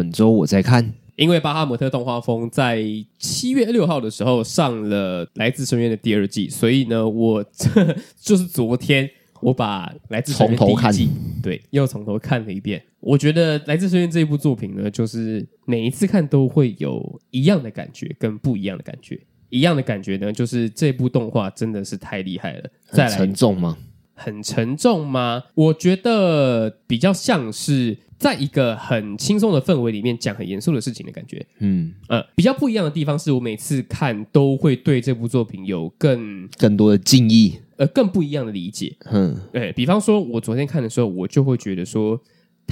本周我在看，因为巴哈姆特动画风在七月六号的时候上了《来自深渊》的第二季，所以呢，我这就是昨天我把《来自深渊》第一季对又从头看了一遍。我觉得《来自深渊》这一部作品呢，就是每一次看都会有一样的感觉跟不一样的感觉。一样的感觉呢，就是这部动画真的是太厉害了。再来，沉重吗？很沉重吗？我觉得比较像是在一个很轻松的氛围里面讲很严肃的事情的感觉。嗯呃，比较不一样的地方是我每次看都会对这部作品有更更多的敬意，呃，更不一样的理解。嗯，对，比方说，我昨天看的时候，我就会觉得说。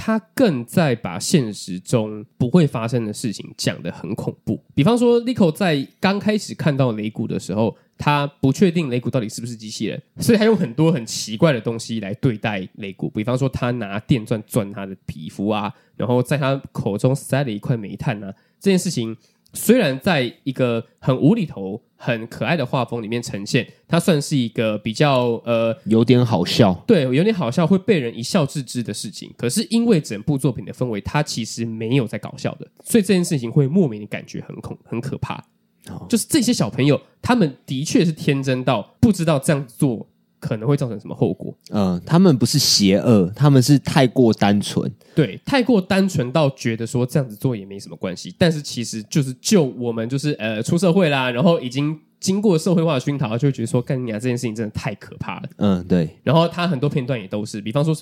他更在把现实中不会发生的事情讲得很恐怖。比方说 n i c o 在刚开始看到擂鼓的时候，他不确定雷古到底是不是机器人，所以他用很多很奇怪的东西来对待雷古。比方说，他拿电钻钻他的皮肤啊，然后在他口中塞了一块煤炭啊，这件事情。虽然在一个很无厘头、很可爱的画风里面呈现，它算是一个比较呃有点好笑，对，有点好笑会被人一笑置之的事情。可是因为整部作品的氛围，它其实没有在搞笑的，所以这件事情会莫名的感觉很恐、很可怕。哦，就是这些小朋友，他们的确是天真到不知道这样做。可能会造成什么后果？嗯，他们不是邪恶，他们是太过单纯，对，太过单纯到觉得说这样子做也没什么关系，但是其实就是就我们就是呃出社会啦，然后已经。经过社会化的熏陶，就会觉得说干你娘这件事情真的太可怕了。嗯，对。然后他很多片段也都是，比方说，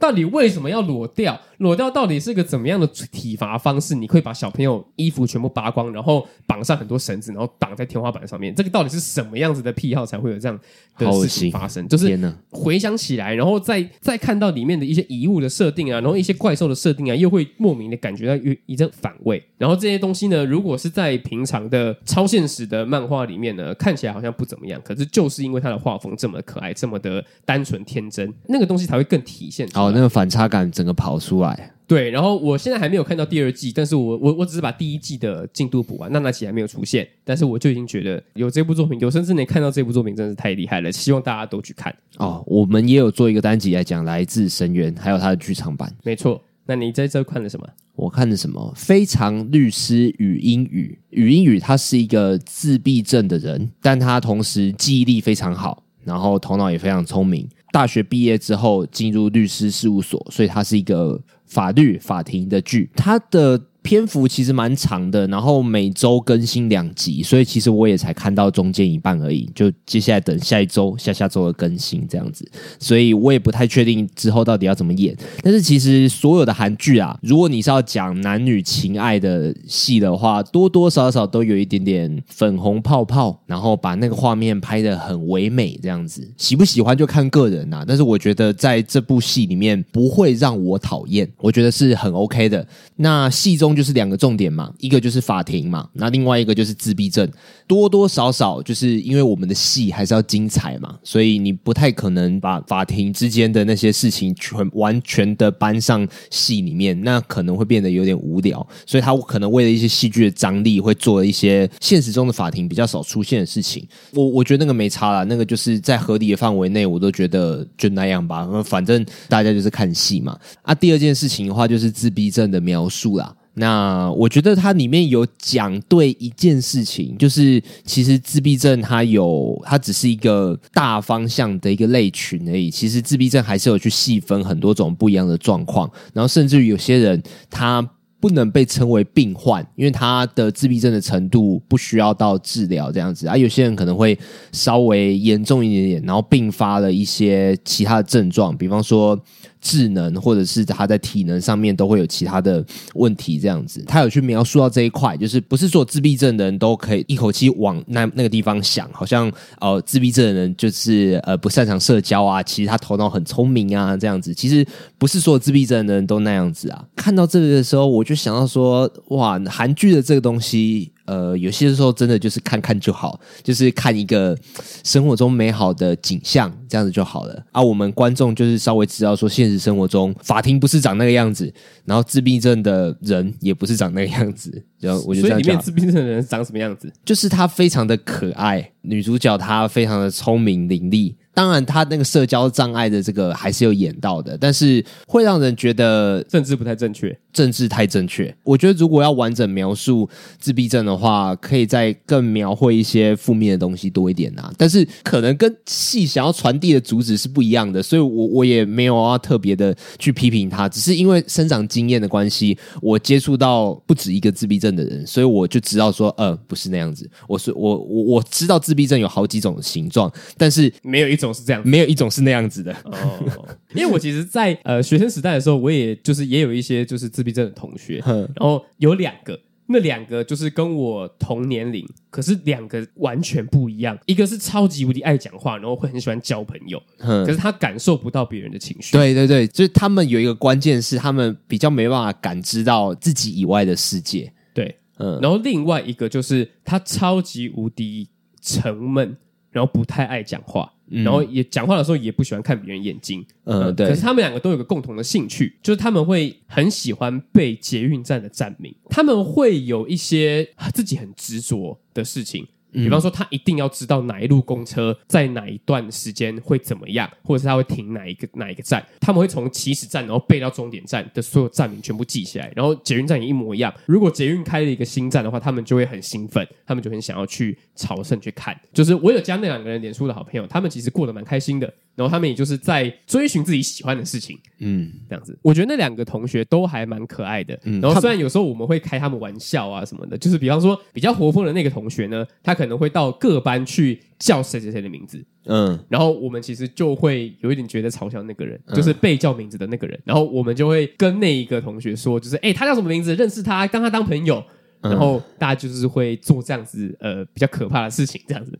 到底为什么要裸掉？裸掉到底是个怎么样的体罚方式？你会把小朋友衣服全部扒光，然后绑上很多绳子，然后绑在天花板上面。这个到底是什么样子的癖好才会有这样的事情发生？就是回想起来，然后再再看到里面的一些遗物的设定啊，然后一些怪兽的设定啊，又会莫名的感觉到一一阵反胃。然后这些东西呢，如果是在平常的超现实的漫画里。里面呢，看起来好像不怎么样，可是就是因为他的画风这么可爱，这么的单纯天真，那个东西才会更体现出来。哦，那个反差感整个跑出来。对，然后我现在还没有看到第二季，但是我我我只是把第一季的进度补完，娜娜奇还没有出现，但是我就已经觉得有这部作品，有生之年看到这部作品真是太厉害了，希望大家都去看。哦，我们也有做一个单集来讲《来自深渊》，还有它的剧场版。没错。那你在这看了什么？我看的什么？非常律师与英禑。禹英语他是一个自闭症的人，但他同时记忆力非常好，然后头脑也非常聪明。大学毕业之后进入律师事务所，所以他是一个法律法庭的剧。他的。篇幅其实蛮长的，然后每周更新两集，所以其实我也才看到中间一半而已，就接下来等下一周、下下周的更新这样子，所以我也不太确定之后到底要怎么演。但是其实所有的韩剧啊，如果你是要讲男女情爱的戏的话，多多少少都有一点点粉红泡泡，然后把那个画面拍得很唯美这样子。喜不喜欢就看个人、啊，但是我觉得在这部戏里面不会让我讨厌，我觉得是很 OK 的。那戏中。就是两个重点嘛，一个就是法庭嘛，那另外一个就是自闭症，多多少少就是因为我们的戏还是要精彩嘛，所以你不太可能把法庭之间的那些事情全完全的搬上戏里面，那可能会变得有点无聊，所以他可能为了一些戏剧的张力，会做一些现实中的法庭比较少出现的事情。我我觉得那个没差啦，那个就是在合理的范围内，我都觉得就那样吧，反正大家就是看戏嘛。啊，第二件事情的话就是自闭症的描述啦。那我觉得它里面有讲对一件事情，就是其实自闭症它有，它只是一个大方向的一个类群而已。其实自闭症还是有去细分很多种不一样的状况，然后甚至于有些人他不能被称为病患，因为他的自闭症的程度不需要到治疗这样子，啊有些人可能会稍微严重一点点，然后并发了一些其他的症状，比方说。智能或者是他在体能上面都会有其他的问题，这样子，他有去描述到这一块，就是不是说自闭症的人都可以一口气往那那个地方想，好像呃自闭症的人就是呃不擅长社交啊，其实他头脑很聪明啊，这样子，其实不是说自闭症的人都那样子啊。看到这个的时候，我就想到说，哇，韩剧的这个东西。呃，有些时候真的就是看看就好，就是看一个生活中美好的景象，这样子就好了。啊，我们观众就是稍微知道说，现实生活中法庭不是长那个样子，然后自闭症的人也不是长那个样子。然后我就这样讲，所以里面自闭症的人长什么样子？就是他非常的可爱，女主角她非常的聪明伶俐。当然他那个社交障碍的这个还是有演到的，但是会让人觉得政治不太正确，政治太正确。我觉得如果要完整描述自闭症的话，可以再更描绘一些负面的东西多一点啊。但是可能跟戏想要传递的主旨是不一样的，所以我我也没有要特别的去批评他，只是因为生长经验的关系，我接触到不止一个自闭症的人，所以我就知道说，呃，不是那样子。我是我我我知道自闭症有好几种形状，但是没有一种是这样，没有一种是那样子的。哦，因为我其实在，在呃学生时代的时候，我也就是也有一些就是自闭症的同学，然后有两个。那两个就是跟我同年龄，可是两个完全不一样。一个是超级无敌爱讲话，然后会很喜欢交朋友，可是他感受不到别人的情绪。对对对，就是他们有一个关键是，他们比较没办法感知到自己以外的世界。对，嗯。然后另外一个就是他超级无敌沉闷，然后不太爱讲话。嗯、然后也讲话的时候也不喜欢看别人眼睛，嗯，呃、对。可是他们两个都有个共同的兴趣，就是他们会很喜欢被捷运站的站名，他们会有一些自己很执着的事情。比方说，他一定要知道哪一路公车在哪一段时间会怎么样，或者是他会停哪一个哪一个站，他们会从起始站然后背到终点站的所有站名全部记下来，然后捷运站也一模一样。如果捷运开了一个新站的话，他们就会很兴奋，他们就很想要去朝圣去看。就是我有加那两个人脸书的好朋友，他们其实过得蛮开心的。然后他们也就是在追寻自己喜欢的事情，嗯，这样子。我觉得那两个同学都还蛮可爱的。嗯，然后虽然有时候我们会开他们玩笑啊什么的，就是比方说比较活泼的那个同学呢，他可能会到各班去叫谁谁谁的名字，嗯，然后我们其实就会有一点觉得嘲笑那个人，就是被叫名字的那个人。然后我们就会跟那一个同学说，就是哎，他叫什么名字？认识他，当他当朋友。然后大家就是会做这样子呃比较可怕的事情，这样子。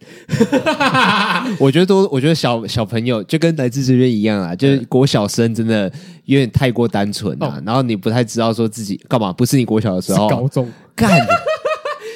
我觉得都，我觉得小小朋友就跟来自这边一样啊，就是国小生真的有点太过单纯啊。哦、然后你不太知道说自己干嘛，不是你国小的时候，高中干。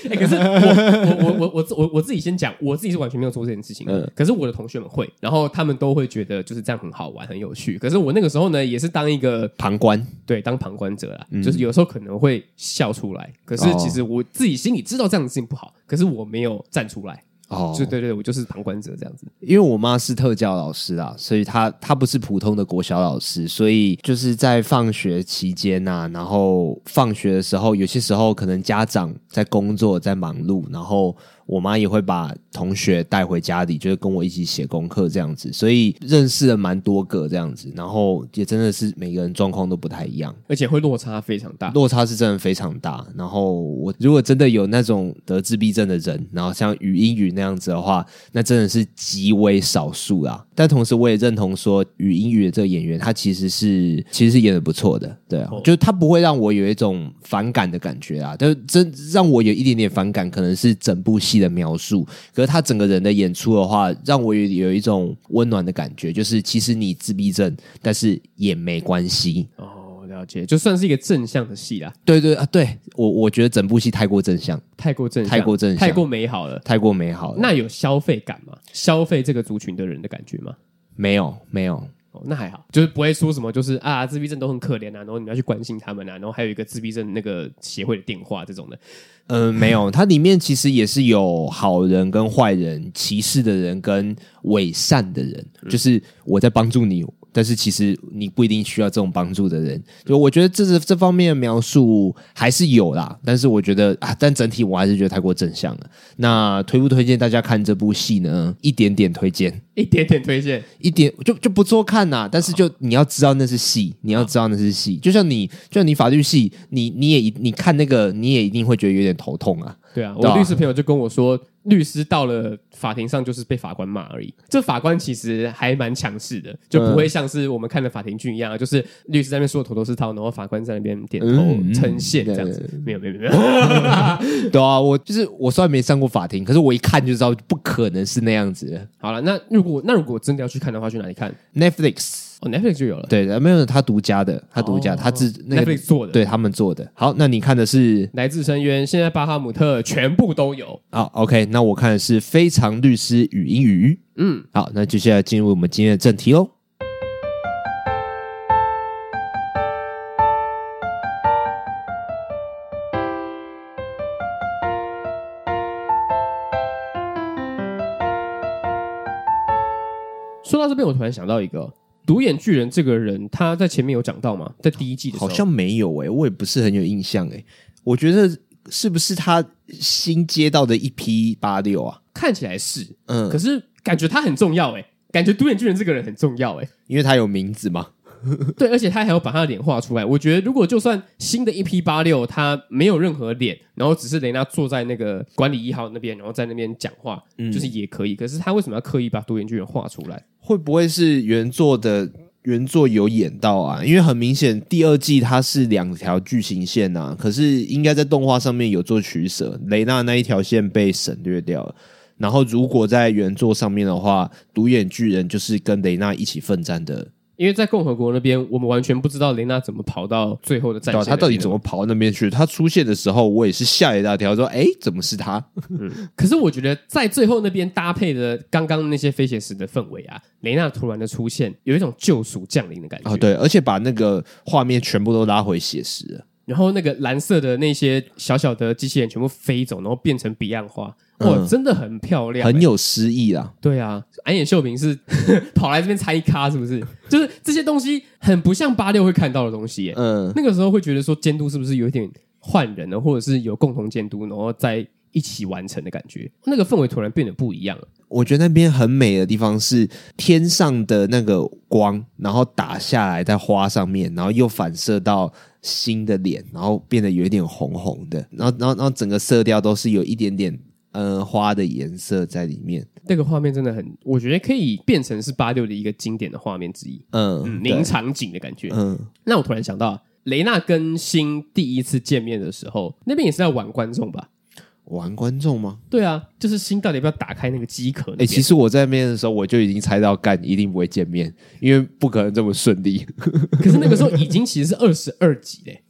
哎、欸，可是我我我我我我我自己先讲，我自己是完全没有做这件事情。嗯，可是我的同学们会，然后他们都会觉得就是这样很好玩、很有趣。可是我那个时候呢，也是当一个旁观，对，当旁观者啦，嗯、就是有时候可能会笑出来。可是其实我自己心里知道这样的事情不好，可是我没有站出来。哦，就对对，我就是旁观者这样子。因为我妈是特教老师啊，所以她她不是普通的国小老师，所以就是在放学期间呐、啊，然后放学的时候，有些时候可能家长在工作在忙碌，然后。我妈也会把同学带回家里，就是跟我一起写功课这样子，所以认识了蛮多个这样子，然后也真的是每个人状况都不太一样，而且会落差非常大，落差是真的非常大。然后我如果真的有那种得自闭症的人，然后像语音语那样子的话，那真的是极为少数啦。但同时我也认同说，语音语的这个演员他其实是其实是演的不错的，对啊，哦、就是他不会让我有一种反感的感觉啊，但真让我有一点点反感，可能是整部戏的描述，可是他整个人的演出的话，让我有有一种温暖的感觉，就是其实你自闭症，但是也没关系哦，了解，就算是一个正向的戏啦。对对啊，对我我觉得整部戏太过正向，太过正向，太过正向，太过美好了，太过美好了。那有消费感吗？消费这个族群的人的感觉吗？没有，没有。哦，那还好，就是不会说什么，就是啊，自闭症都很可怜啊，然后你要去关心他们啊，然后还有一个自闭症那个协会的电话这种的。嗯、呃，没有，它里面其实也是有好人跟坏人，歧视的人跟伪善的人，嗯、就是我在帮助你。但是其实你不一定需要这种帮助的人，就我觉得这是这方面的描述还是有啦。但是我觉得啊，但整体我还是觉得太过正向了。那推不推荐大家看这部戏呢？一点点推荐，一点点推荐，一点就就不做看呐。但是就你要知道那是戏，你要知道那是戏。就像你，就像你法律系，你你也你看那个，你也一定会觉得有点头痛啊。对啊，我律师朋友就跟我说。律师到了法庭上就是被法官骂而已。这法官其实还蛮强势的，就不会像是我们看的法庭剧一样，就是律师在那边说的头头是道，然后法官在那边点头称谢这样子。没有没有没有，对啊，我就是我虽然没上过法庭，可是我一看就知道不可能是那样子。好了，那如果那如果真的要去看的话，去哪里看？Netflix。哦，Netflix 就有了。对，没有他独家的，他独家，他自 Netflix 做的，对他们做的。好，那你看的是来自深渊，现在巴哈姆特全部都有。好，OK，那我看的是非常律师禹英语。嗯，好，那接下来进入我们今天的正题喽。说到这边，我突然想到一个独眼巨人这个人，他在前面有讲到吗？在第一季的时候好像没有诶、欸，我也不是很有印象诶、欸。我觉得是不是他新接到的一批八六啊？看起来是，嗯，可是感觉他很重要诶、欸，感觉独眼巨人这个人很重要诶、欸，因为他有名字嘛。对，而且他还要把他的脸画出来。我觉得，如果就算新的一批八六，他没有任何脸，然后只是雷娜坐在那个管理一号那边，然后在那边讲话，嗯，就是也可以。可是他为什么要刻意把独眼巨人画出来？会不会是原作的原作有演到啊？因为很明显，第二季它是两条剧情线啊，可是应该在动画上面有做取舍，雷娜那一条线被省略掉了。然后如果在原作上面的话，独眼巨人就是跟雷娜一起奋战的。因为在共和国那边，我们完全不知道雷娜怎么跑到最后的战线。他到底怎么跑到那边去？他出现的时候，我也是吓一大跳，说：“哎，怎么是他？”嗯，可是我觉得在最后那边搭配的刚刚那些非写实的氛围啊，雷娜突然的出现，有一种救赎降临的感觉。哦，对，而且把那个画面全部都拉回写实了。然后那个蓝色的那些小小的机器人全部飞走，然后变成彼岸花。哇，嗯、真的很漂亮，欸，很有诗意啊！对啊，安野秀明是 跑来这边拆一咖，是不是？就是这些东西很不像八六会看到的东西，欸。嗯，那个时候会觉得说监督是不是有一点换人了，或者是有共同监督，然后在一起完成的感觉？那个氛围突然变得不一样了。我觉得那边很美的地方是天上的那个光，然后打下来在花上面，然后又反射到新的脸，然后变得有一点红红的，然后然后然后整个色调都是有一点点。呃，花的颜色在里面，那个画面真的很，我觉得可以变成是八六的一个经典的画面之一。嗯，名、嗯、场景的感觉。嗯，那我突然想到，雷娜跟星第一次见面的时候，那边也是在玩观众吧？玩观众吗？对啊，就是星到底要不要打开那个机壳？哎、欸，其实我在那边的时候，我就已经猜到干一定不会见面，因为不可能这么顺利。可是那个时候已经其实是二十二集嘞。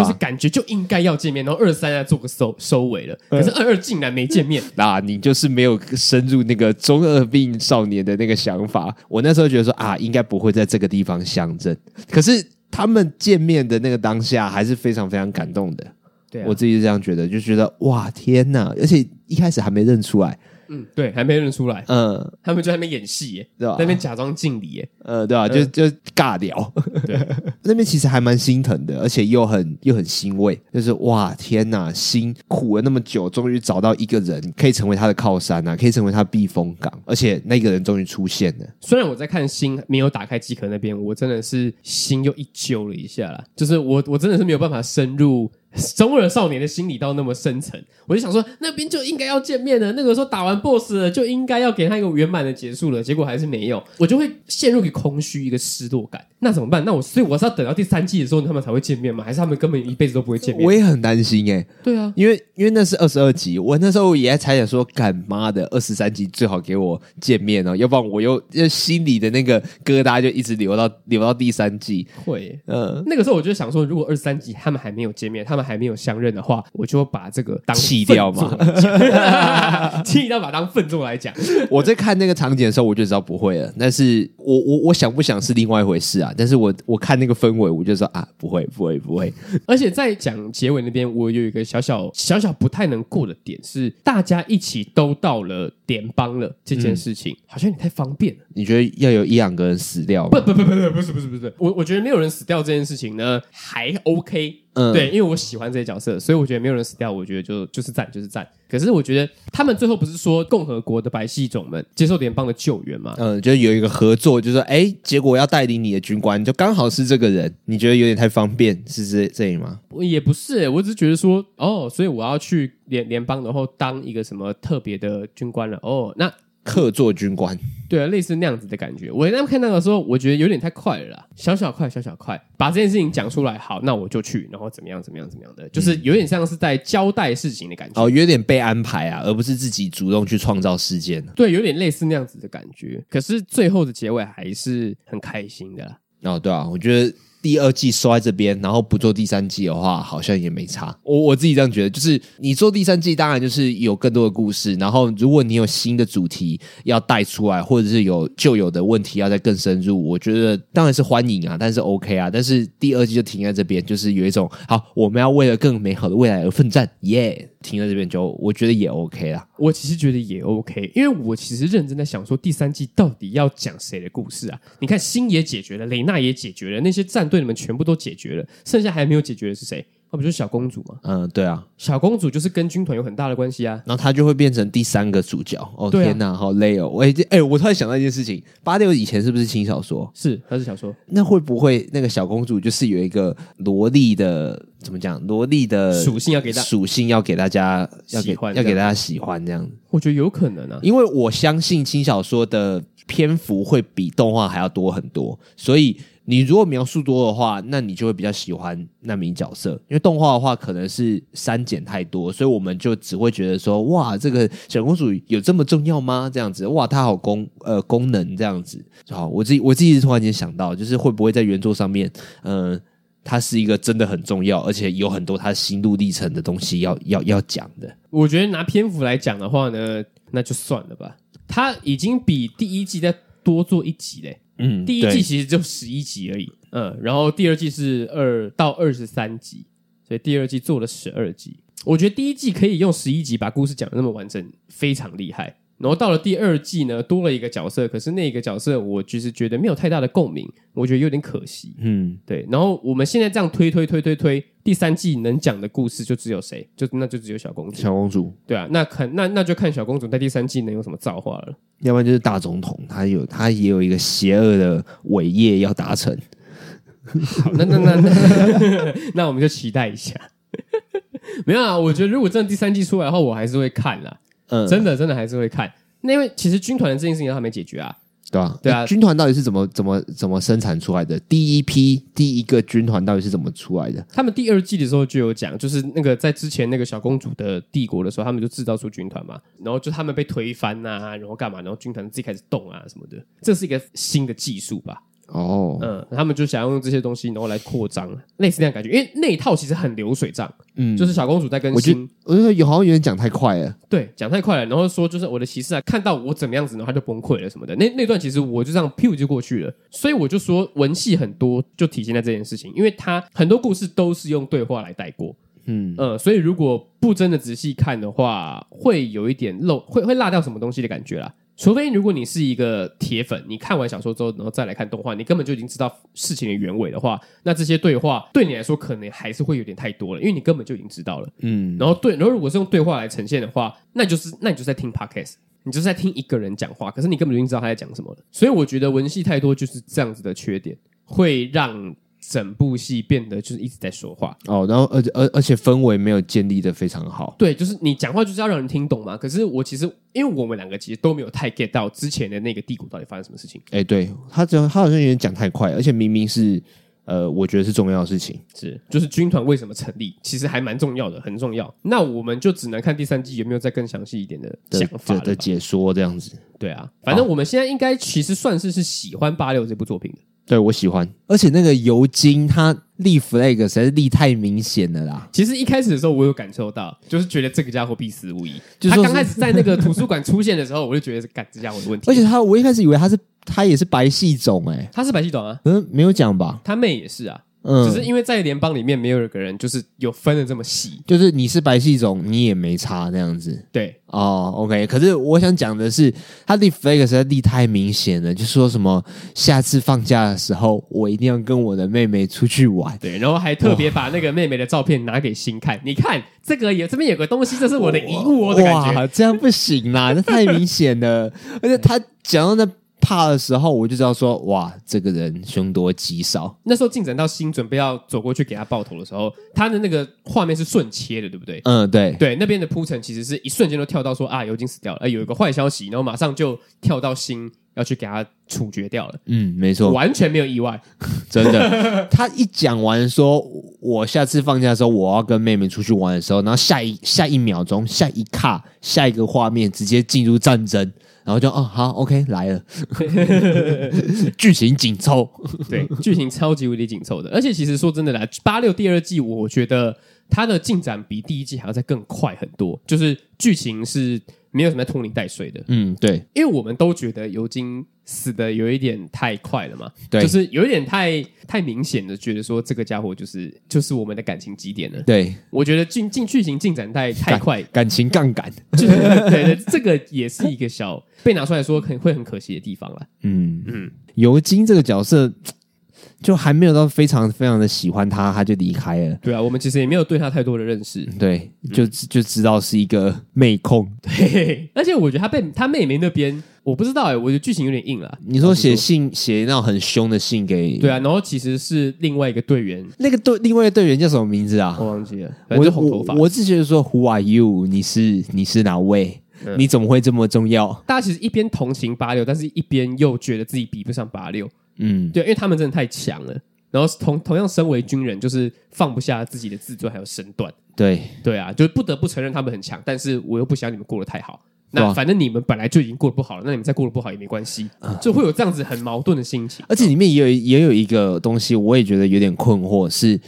就是感觉就应该要见面，然后二三要做个收收尾了。可是二二竟然没见面，那、啊、你就是没有深入那个中二病少年的那个想法。我那时候觉得说啊，应该不会在这个地方相认。可是他们见面的那个当下还是非常非常感动的。对、啊，我自己是这样觉得，就觉得哇天哪！而且一开始还没认出来。嗯，对，还没认出来。嗯，他们就在那边演戏耶，对吧？在那边假装敬礼耶，呃，对吧？就就尬聊。对，那边其实还蛮心疼的，而且又很又很欣慰，就是哇，天哪，辛苦了那么久，终于找到一个人可以成为他的靠山啊，可以成为他避风港，而且那个人终于出现了。虽然我在看心没有打开机壳那边，我真的是心又一揪了一下啦，就是我我真的是没有办法深入。中二少年的心理到那么深沉，我就想说那边就应该要见面了。那个时候打完 BOSS 了，就应该要给他一个圆满的结束了。结果还是没有，我就会陷入一个空虚、一个失落感。那怎么办？那我所以我是要等到第三季的时候他们才会见面吗？还是他们根本一辈子都不会见面？我也很担心哎、欸。对啊，因为因为那是二十二集，我那时候也在猜想说，干妈的二十三集最好给我见面哦，要不然我又心里的那个疙瘩就一直留到留到第三季。会，嗯，那个时候我就想说，如果二十三集他们还没有见面，他们还没有相认的话。话我就把这个当弃掉嘛，弃掉 把当粪作来讲。我在看那个场景的时候，我就知道不会了。但是我我我想不想是另外一回事啊？但是我我看那个氛围，我就说啊，不会不会不会。而且在讲结尾那边，我有一个小小小小不太能过的点是，大家一起都到了联邦了，这件事情、嗯、好像你太方便了。你觉得要有一两个人死掉？不不不不不不是不是不是，我我觉得没有人死掉这件事情呢还 OK。嗯，对，因为我喜欢这些角色，所以我觉得没有人死掉，我觉得就就是赞，就是赞。可是我觉得他们最后不是说共和国的白系种们接受联邦的救援吗？嗯，就有一个合作，就是说，哎，结果要带领你的军官，就刚好是这个人，你觉得有点太方便，是这这里吗？也不是、欸，我只是觉得说，哦，所以我要去联联邦，然后当一个什么特别的军官了。哦，那。客座军官，对啊，类似那样子的感觉。我刚看到的时候，我觉得有点太快了啦，小小快，小小快，把这件事情讲出来，好，那我就去，然后怎么样，怎么样，怎么样的，就是有点像是在交代事情的感觉。哦，有点被安排啊，而不是自己主动去创造事件。对，有点类似那样子的感觉。可是最后的结尾还是很开心的啦。哦，对啊，我觉得。第二季收在这边，然后不做第三季的话，好像也没差。我我自己这样觉得，就是你做第三季，当然就是有更多的故事。然后，如果你有新的主题要带出来，或者是有旧有的问题要再更深入，我觉得当然是欢迎啊，但是 OK 啊。但是第二季就停在这边，就是有一种好，我们要为了更美好的未来而奋战，耶、停在这边就我觉得也 OK 啦。我其实觉得也 OK，因为我其实认真在想说，第三季到底要讲谁的故事啊？你看，星也解决了，雷娜也解决了，那些战队你们全部都解决了，剩下还没有解决的是谁？那不就是小公主吗？嗯，对啊，小公主就是跟军团有很大的关系啊。然后她就会变成第三个主角。哦，天哪，好累哦！我哎、欸，我突然想到一件事情，八六以前是不是轻小说？是，它是小说。那会不会那个小公主就是有一个萝莉的怎么讲？萝莉的属性要给大属性要给大家要给喜欢要给大家喜欢这样子？我觉得有可能啊，因为我相信轻小说的篇幅会比动画还要多很多，所以。你如果描述多的话，那你就会比较喜欢那名角色。因为动画的话，可能是删减太多，所以我们就只会觉得说，哇，这个小公主有这么重要吗？这样子，哇，她好功呃功能这样子。好，我自己我自己是突然间想到，就是会不会在原作上面，嗯、呃，它是一个真的很重要，而且有很多她心路历程的东西要要要讲的。我觉得拿篇幅来讲的话呢，那就算了吧。它已经比第一季再多做一集嘞。嗯，第一季其实就十一集而已，嗯，然后第二季是二到二十三集，所以第二季做了十二集。我觉得第一季可以用十一集把故事讲的那么完整，非常厉害。然后到了第二季呢，多了一个角色，可是那个角色我其实觉得没有太大的共鸣，我觉得有点可惜。嗯，对。然后我们现在这样推推推推推，第三季能讲的故事就只有谁？就那就只有小公主。小公主，对啊，那看那那就看小公主在第三季能有什么造化了。要不然就是大总统，他有他也有一个邪恶的伟业要达成。好，那那那那 那我们就期待一下。没有啊，我觉得如果真的第三季出来的话，我还是会看啦。嗯，真的真的还是会看。那因为其实军团的这件事情他还没解决啊，对吧？对啊，军团到底是怎么怎么怎么生产出来的？第一批第一个军团到底是怎么出来的？他们第二季的时候就有讲，就是那个在之前那个小公主的帝国的时候，他们就制造出军团嘛，然后就他们被推翻呐、啊，然后干嘛？然后军团自己开始动啊什么的，这是一个新的技术吧？哦，嗯，他们就想要用这些东西，然后来扩张，类似那样感觉。因为那一套其实很流水账，嗯，就是小公主在更新。我觉得有好像有点讲太快了，对，讲太快了。然后说就是我的骑士啊，看到我怎么样子，然后他就崩溃了什么的。那那段其实我就这样噗就过去了。所以我就说文戏很多，就体现在这件事情，因为他很多故事都是用对话来带过，嗯嗯，所以如果不真的仔细看的话，会有一点漏，会会落掉什么东西的感觉啦。除非如果你是一个铁粉，你看完小说之后，然后再来看动画，你根本就已经知道事情的原委的话，那这些对话对你来说可能还是会有点太多了，因为你根本就已经知道了。嗯，然后对，然后如果是用对话来呈现的话，那就是那你就在听 podcast，你就是在听一个人讲话，可是你根本就已经知道他在讲什么了。所以我觉得文戏太多就是这样子的缺点，会让。整部戏变得就是一直在说话哦，然后而而而且氛围没有建立的非常好。对，就是你讲话就是要让人听懂嘛。可是我其实因为我们两个其实都没有太 get 到之前的那个帝国到底发生什么事情。哎，对他这他好像有点讲太快，而且明明是呃，我觉得是重要的事情，是就是军团为什么成立，其实还蛮重要的，很重要。那我们就只能看第三季有没有再更详细一点的想法的，的解说这样子。对啊，反正我们现在应该其实算是是喜欢八六这部作品的。对，我喜欢，而且那个尤金他立 flag 实在是立太明显了啦。其实一开始的时候，我有感受到，就是觉得这个家伙必死无疑。就是他刚开始在那个图书馆出现的时候，我就觉得是干这家伙的问题。而且他，我一开始以为他是他也是白系种、欸，哎，他是白系种啊？嗯，没有讲吧？他妹也是啊。嗯，只是因为在联邦里面没有一个人就是有分的这么细，就是你是白系种，你也没差这样子。对，哦，OK。可是我想讲的是，他立 flag 实在立太明显了，就说什么下次放假的时候，我一定要跟我的妹妹出去玩。对，然后还特别把那个妹妹的照片拿给新看，你看这个有这边有个东西，这是我的遗物哦的感觉。哇，这样不行啦，这太明显了。而且他讲到那。怕的时候，我就知道说，哇，这个人凶多吉少。那时候进展到新准备要走过去给他爆头的时候，他的那个画面是瞬切的，对不对？嗯，对对，那边的铺陈其实是一瞬间都跳到说啊，尤金死掉了，哎，有一个坏消息，然后马上就跳到新要去给他处决掉了。嗯，没错，完全没有意外，真的。他一讲完说，我下次放假的时候我要跟妹妹出去玩的时候，然后下一下一秒钟，下一卡，下一个画面直接进入战争。然后就哦好，OK 来了，剧情紧凑，对，剧情超级无敌紧凑的。而且其实说真的啦，八六第二季我觉得它的进展比第一季还要再更快很多。就是剧情是没有什么拖泥带水的。嗯，对，因为我们都觉得尤金死的有一点太快了嘛，对就是有一点太太明显的觉得说这个家伙就是就是我们的感情基点了。对，我觉得进进剧情进展太太快，感情杠杆。就是对对，这个也是一个小被拿出来说可能会很可惜的地方了。嗯嗯，尤金这个角色。就还没有到非常非常的喜欢他，他就离开了。对啊，我们其实也没有对他太多的认识。对，就就知道是一个妹控。对，而且我觉得他被他妹妹那边，我不知道哎，我觉得剧情有点硬了。你说写信写那种很凶的信给？对啊，然后其实是另外一个队员，那个队另外一个队员叫什么名字啊？我忘记了。我是红头发，我是觉得说 Who are you？你是你是哪位？嗯、你怎么会这么重要？大家其实一边同情八六，但是一边又觉得自己比不上八六。嗯，对，因为他们真的太强了。然后同同样身为军人，就是放不下自己的自尊还有身段。对对啊，就不得不承认他们很强，但是我又不想你们过得太好。那反正你们本来就已经过得不好了，那你们再过得不好也没关系，就会有这样子很矛盾的心情。而且里面也有也有一个东西，我也觉得有点困惑，是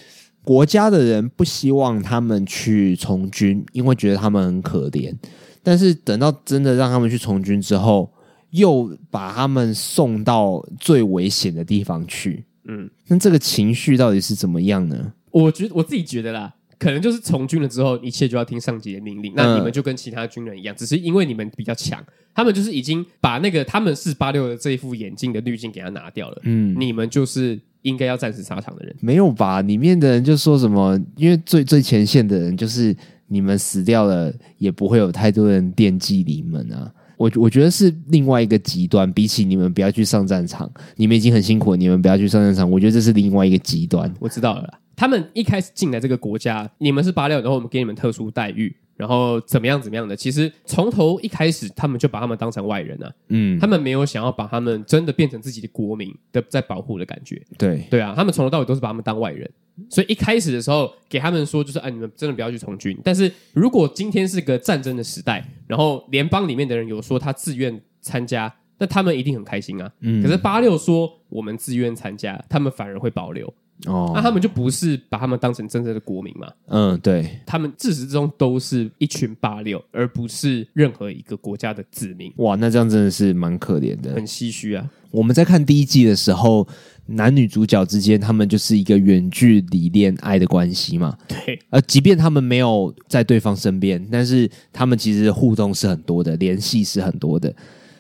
国家的人不希望他们去从军，因为觉得他们很可怜。但是等到真的让他们去从军之后，又把他们送到最危险的地方去。嗯，那这个情绪到底是怎么样呢？我觉得我自己觉得啦，可能就是从军了之后，一切就要听上级的命令。那你们就跟其他军人一样，嗯、只是因为你们比较强，他们就是已经把那个他们四八六的这一副眼镜的滤镜给他拿掉了。嗯，你们就是应该要战死沙场的人。没有吧？里面的人就说什么？因为最最前线的人就是你们死掉了，也不会有太多人惦记你们啊。我我觉得是另外一个极端，比起你们不要去上战场，你们已经很辛苦了，你们不要去上战场，我觉得这是另外一个极端。我知道了，他们一开始进来这个国家，你们是八六，然后我们给你们特殊待遇，然后怎么样怎么样的，其实从头一开始，他们就把他们当成外人了，啊，嗯，他们没有想要把他们真的变成自己的国民的在保护的感觉，对对啊，他们从头到尾都是把他们当外人。所以一开始的时候给他们说，就是哎，你们真的不要去从军。但是如果今天是个战争的时代，然后联邦里面的人有说他自愿参加，那他们一定很开心啊。嗯。可是八六说我们自愿参加，他们反而会保留。哦。那他们就不是把他们当成真正的国民嘛？嗯，对。他们自始至终都是一群八六，而不是任何一个国家的子民。哇，那这样真的是蛮可怜的，很唏嘘啊。我们在看第一季的时候，男女主角之间他们就是一个远距离恋爱的关系嘛。对，呃即便他们没有在对方身边，但是他们其实互动是很多的，联系是很多的。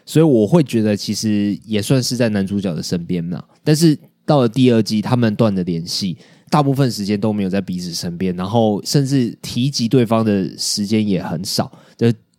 所以我会觉得，其实也算是在男主角的身边嘛。但是到了第二季，他们断了联系，大部分时间都没有在彼此身边，然后甚至提及对方的时间也很少。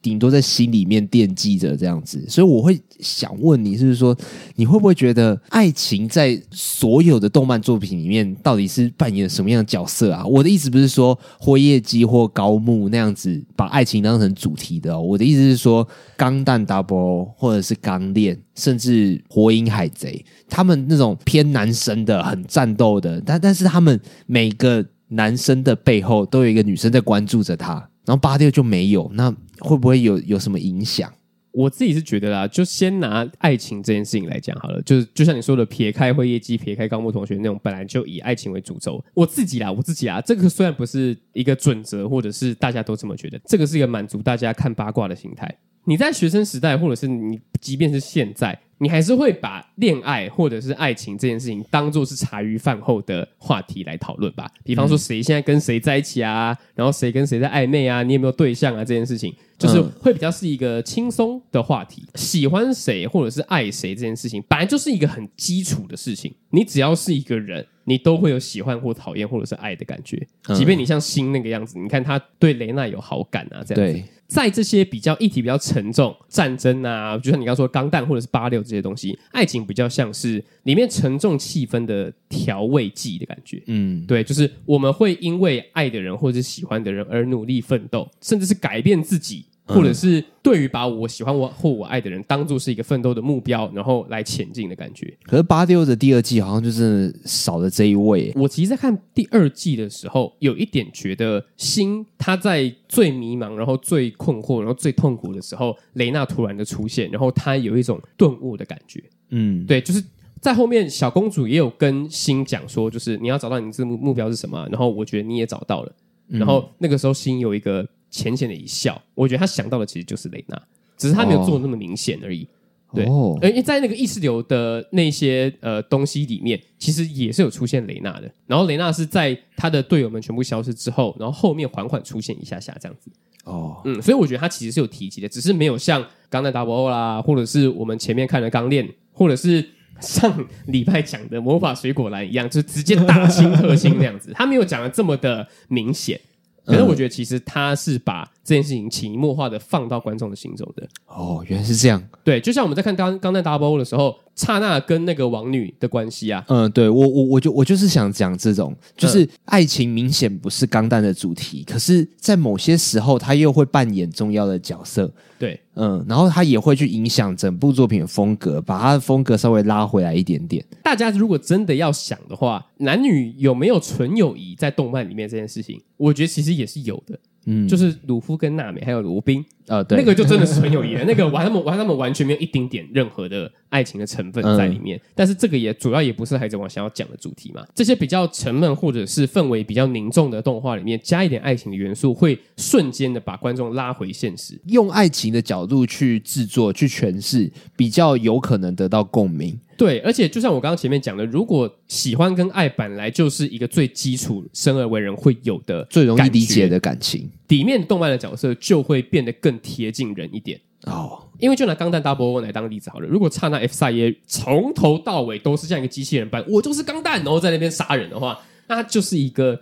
顶多在心里面惦记着这样子，所以我会想问你，是说，你会不会觉得爱情在所有的动漫作品里面，到底是扮演什么样的角色啊？我的意思不是说辉夜姬或高木那样子把爱情当成主题的，我的意思是说，钢弹 Double 或者是钢炼，甚至火影海贼，他们那种偏男生的、很战斗的，但但是他们每个男生的背后都有一个女生在关注着他，然后八六就没有那。会不会有有什么影响？我自己是觉得啦，就先拿爱情这件事情来讲好了。就是就像你说的，撇开辉夜姬，撇开高木同学那种本来就以爱情为主轴。我自己啦，我自己啦，这个虽然不是一个准则，或者是大家都这么觉得，这个是一个满足大家看八卦的心态。你在学生时代，或者是你，即便是现在，你还是会把恋爱或者是爱情这件事情当做是茶余饭后的话题来讨论吧。比方说，谁现在跟谁在一起啊？然后谁跟谁在暧昧啊？你有没有对象啊？这件事情就是会比较是一个轻松的话题。喜欢谁或者是爱谁这件事情，本来就是一个很基础的事情。你只要是一个人，你都会有喜欢或讨厌或者是爱的感觉。即便你像星那个样子，你看他对雷娜有好感啊，这样子。在这些比较议题比较沉重，战争啊，就像你刚刚说钢弹或者是八六这些东西，爱情比较像是里面沉重气氛的调味剂的感觉。嗯，对，就是我们会因为爱的人或者是喜欢的人而努力奋斗，甚至是改变自己。或者是对于把我喜欢我或我爱的人当做是一个奋斗的目标，然后来前进的感觉。可是八六的第二季好像就是少了这一位。我其实，在看第二季的时候，有一点觉得心他在最迷茫、然后最困惑、然后最痛苦的时候，雷娜突然的出现，然后他有一种顿悟的感觉。嗯，对，就是在后面小公主也有跟星讲说，就是你要找到你这目目标是什么。然后我觉得你也找到了。然后那个时候星有一个。浅浅的一笑，我觉得他想到的其实就是雷娜。只是他没有做的那么明显而已。对，哦而因为在那个意识流的那些呃东西里面，其实也是有出现雷娜的。然后雷娜是在他的队友们全部消失之后，然后后面缓缓出现一下下这样子。哦，嗯，所以我觉得他其实是有提及的，只是没有像刚才 Double O 啦，或者是我们前面看的钢炼，或者是上礼拜讲的魔法水果篮一样，就直接大清特清那样子。他没有讲的这么的明显。可是我觉得，其实他是把这件事情潜移默化的放到观众的心中的。哦，原来是这样。对，就像我们在看刚刚那 Double 的时候，刹那跟那个王女的关系啊，嗯，对我我我就我就是想讲这种，就是爱情明显不是钢弹的主题，可是在某些时候，他又会扮演重要的角色。对，嗯，然后他也会去影响整部作品的风格，把他的风格稍微拉回来一点点。大家如果真的要想的话，男女有没有纯友谊在动漫里面这件事情，我觉得其实也是有的。嗯，就是鲁夫跟娜美还有罗宾，呃，对，那个就真的是纯友谊了。那个玩他们玩他们完全没有一丁点任何的爱情的成分在里面。嗯、但是这个也主要也不是海贼王想要讲的主题嘛。这些比较沉闷或者是氛围比较凝重的动画里面，加一点爱情的元素，会瞬间的把观众拉回现实。用爱情的角度去制作、去诠释，比较有可能得到共鸣。对，而且就像我刚刚前面讲的，如果喜欢跟爱本来就是一个最基础、生而为人会有的、最容易理解的感情，里面动漫的角色就会变得更贴近人一点哦。因为就拿钢弹 Double O 来当例子好了，如果刹那 F 赛耶从头到尾都是像一个机器人般，我就是钢弹，然后在那边杀人的话，那他就是一个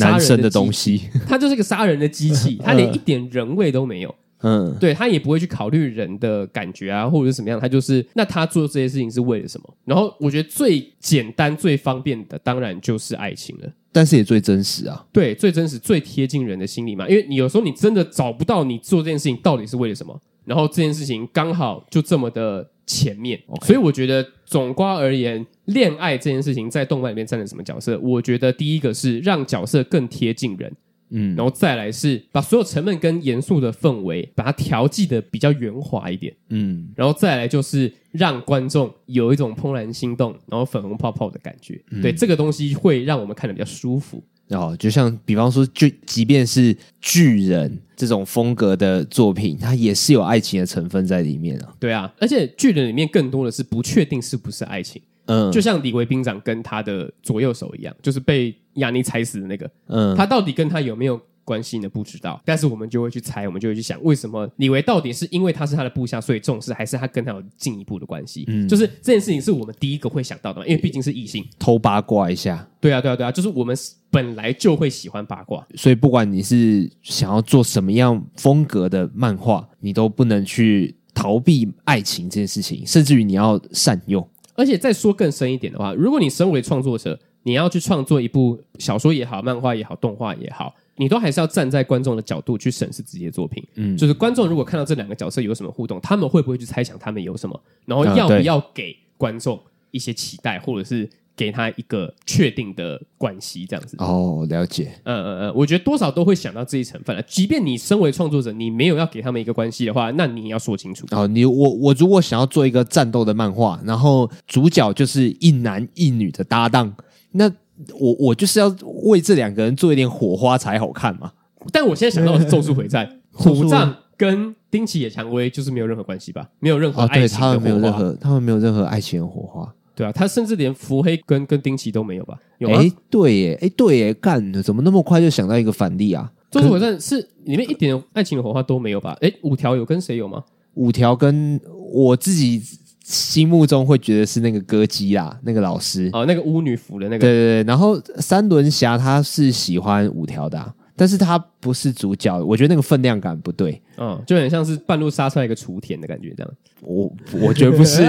男生的东西，他就是一个杀人的机器，他连 一点人味都没有。嗯，对，他也不会去考虑人的感觉啊，或者是什么样，他就是那他做这些事情是为了什么？然后我觉得最简单、最方便的，当然就是爱情了，但是也最真实啊。对，最真实、最贴近人的心理嘛。因为你有时候你真的找不到你做这件事情到底是为了什么，然后这件事情刚好就这么的前面，Okay. 所以我觉得总括而言，恋爱这件事情在动漫里面占了什么角色？我觉得第一个是让角色更贴近人。嗯，然后再来是把所有沉闷跟严肃的氛围，把它调剂的比较圆滑一点。嗯，然后再来就是让观众有一种怦然心动，然后粉红泡泡的感觉。嗯、对，这个东西会让我们看的比较舒服。哦，就像比方说，就即便是巨人这种风格的作品，它也是有爱情的成分在里面啊。对啊，而且巨人里面更多的是不确定是不是爱情。嗯，就像李维兵长跟他的左右手一样，就是被亚尼踩死的那个。嗯，他到底跟他有没有关系呢？不知道。但是我们就会去猜，我们就会去想，为什么李维到底是因为他是他的部下所以重视，还是他跟他有进一步的关系？嗯，就是这件事情是我们第一个会想到的，因为毕竟是异性，偷八卦一下。对啊，对啊，对啊，就是我们本来就会喜欢八卦，所以不管你是想要做什么样风格的漫画，你都不能去逃避爱情这件事情，甚至于你要善用。而且再说更深一点的话，如果你身为创作者，你要去创作一部小说也好、漫画也好、动画也好，你都还是要站在观众的角度去审视自己的作品。嗯，就是观众如果看到这两个角色有什么互动，他们会不会去猜想他们有什么，然后要不要给观众一些期待，或者是？给他一个确定的关系，这样子哦，了解。嗯嗯嗯，我觉得多少都会想到这一成分了。即便你身为创作者，你没有要给他们一个关系的话，那你也要说清楚。哦，你我我如果想要做一个战斗的漫画，然后主角就是一男一女的搭档，那我我就是要为这两个人做一点火花才好看嘛。但我现在想到的是《咒术回战》，虎杖跟丁崎野蔷薇就是没有任何关系吧？没有任何爱情的火花，哦，对，他们没有任何，他们没有任何爱情的火花。对啊，他甚至连伏黑跟跟丁崎都没有吧？有哎，对耶，哎，对耶，干，怎么那么快就想到一个反例啊？咒术回战是里面一点爱情的火花都没有吧？哎，五条有跟谁有吗？五条跟我自己心目中会觉得是那个歌姬啦，那个老师哦，那个巫女服的那个，对对对。然后三轮侠他是喜欢五条的啊。但是他不是主角，我觉得那个分量感不对，嗯，就很像是半路杀出来一个雏田的感觉，这样。我我觉得不是，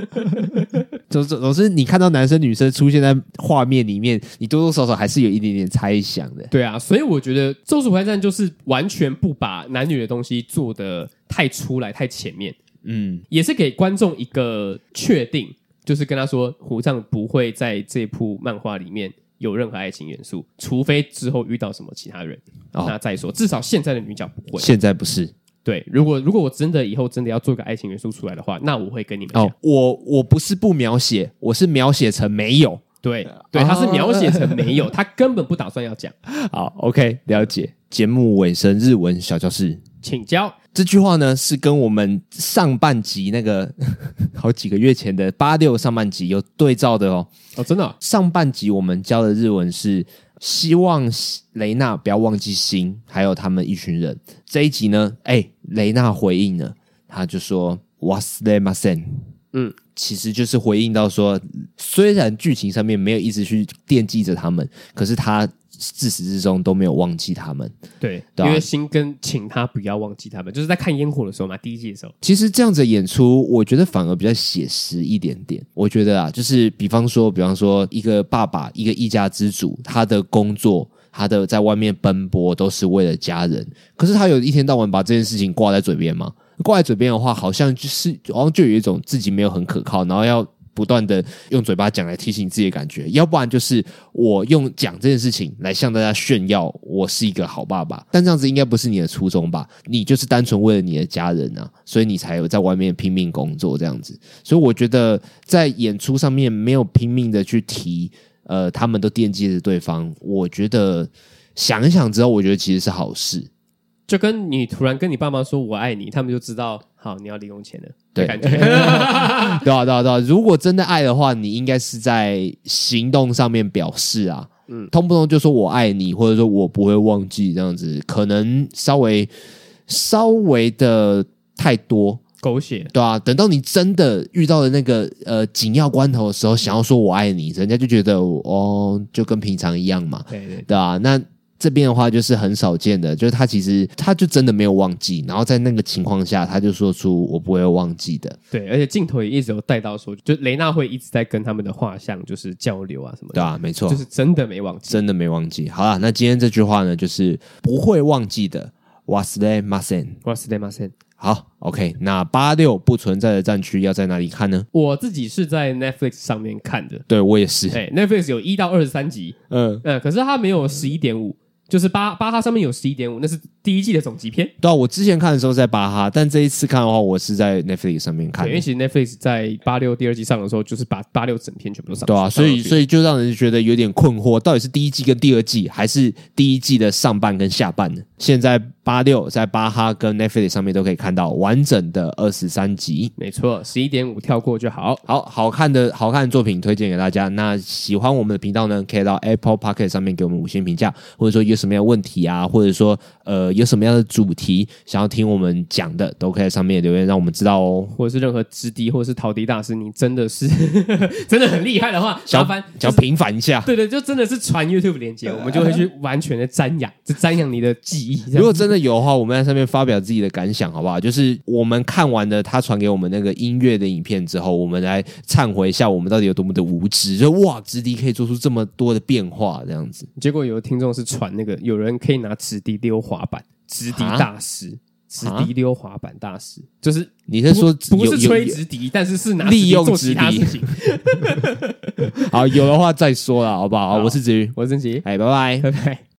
总总总是你看到男生女生出现在画面里面，你多多少少还是有一点点猜想的。对啊，所以我觉得《咒术回战》就是完全不把男女的东西做的太出来、太前面，嗯，也是给观众一个确定，就是跟他说，虎杖不会在这部漫画里面。有任何爱情元素，除非之后遇到什么其他人，哦、那再说。至少现在的女角不会。现在不是。对，如果如果我真的以后真的要做个爱情元素出来的话，那我会跟你们讲。哦，我我不是不描写，我是描写成没有。对对，他是描写成没有，他根本不打算要讲。好，OK，了解。节目尾声，日文小教室。 请教。这句话呢，是跟我们上半集那个好几个月前的八六上半集有对照的哦。哦，真的啊？上半集我们教的日文是希望雷娜不要忘记星，还有他们一群人。这一集呢，哎，雷娜回应了，他就说“忘れません”。嗯，其实就是回应到说， 虽然剧情上面没有一直去惦记着他们，可是他。自始至终都没有忘记他们，对，对啊、因为星根请他不要忘记他们，就是在看烟火的时候嘛，第一季的时候。其实这样子的演出，我觉得反而比较写实一点点。我觉得啊，就是比方说，比方说一个爸爸，一个一家之主，他的工作，他的在外面奔波，都是为了家人。可是他有一天到晚把这件事情挂在嘴边吗，挂在嘴边的话，好像就是好像就有一种自己没有很可靠，然后要。不断的用嘴巴讲来提醒自己的感觉，要不然就是我用讲这件事情来向大家炫耀我是一个好爸爸，但这样子应该不是你的初衷吧？你就是单纯为了你的家人啊，所以你才有在外面拼命工作这样子。所以我觉得在演出上面没有拼命的去提，呃，他们都惦记着对方。我觉得想一想之后，我觉得其实是好事。就跟你突然跟你爸妈说我爱你，他们就知道好你要零用钱了，对，感觉 对啊对啊对啊。如果真的爱的话，你应该是在行动上面表示啊，嗯，通不通就说我爱你，或者说我不会忘记这样子，可能稍微稍微的太多狗血，对啊。等到你真的遇到了那个呃紧要关头的时候，想要说我爱你，人家就觉得哦，就跟平常一样嘛，对对，对啊，那。这边的话就是很少见的，就是他其实他就真的没有忘记，然后在那个情况下，他就说出我不会忘记的。对，而且镜头也一直有带到说，就雷娜会一直在跟他们的画像就是交流啊什么的。对啊，没错，就是真的没忘记，真的没忘记。好了，那今天这句话呢，就是不会忘记的。忘れません，忘れません。好，OK，那八六不存在的战区要在哪里看呢？我自己是在 Netflix 上面看的，对我也是。哎，Netflix 有一到二十三集，嗯嗯，可是它没有十一点五。 就是巴巴哈上面有十一点五，那是第一季的总集片。对啊，我之前看的时候在巴哈，但这一次看的话，我是在 Netflix 上面看。因为其实 Netflix 在八六第二季上的时候，就是把八六整片全部都上。对啊，所以所以就让人觉得有点困惑，到底是第一季跟第二季，还是第一季的上半跟下半呢？现在八六在巴哈跟 Netflix 上面都可以看到完整的二十三集。没错，十一点五跳过就好。好好看的好看的作品推荐给大家。那喜欢我们的频道呢，可以到 Apple Podcast 上面给我们五星评价，或者说有什么样问题啊，或者说呃有什么样的主题想要听我们讲的，都可以在上面留言让我们知道哦。或者是任何直敌或者是陶笛大师，你真的是 真的很厉害的话，麻烦想要平反一下。对对，就真的是传 YouTube 链接，我们就会去完全的瞻仰，就瞻仰你的记忆。如果真的有的话，我们在上面发表自己的感想，好不好？就是我们看完了他传给我们那个音乐的影片之后，我们来忏悔一下，我们到底有多么的无知。就哇，直笛可以做出这么多的变化，这样子。结果有的听众是传那个有人可以拿直笛溜滑板，直笛大师，直笛溜滑板大师，就是你是说不是吹直笛，但是是拿利用直笛。好，有的话再说了，好不好？好，我是子瑜，我是曾奇，哎，拜拜，拜拜。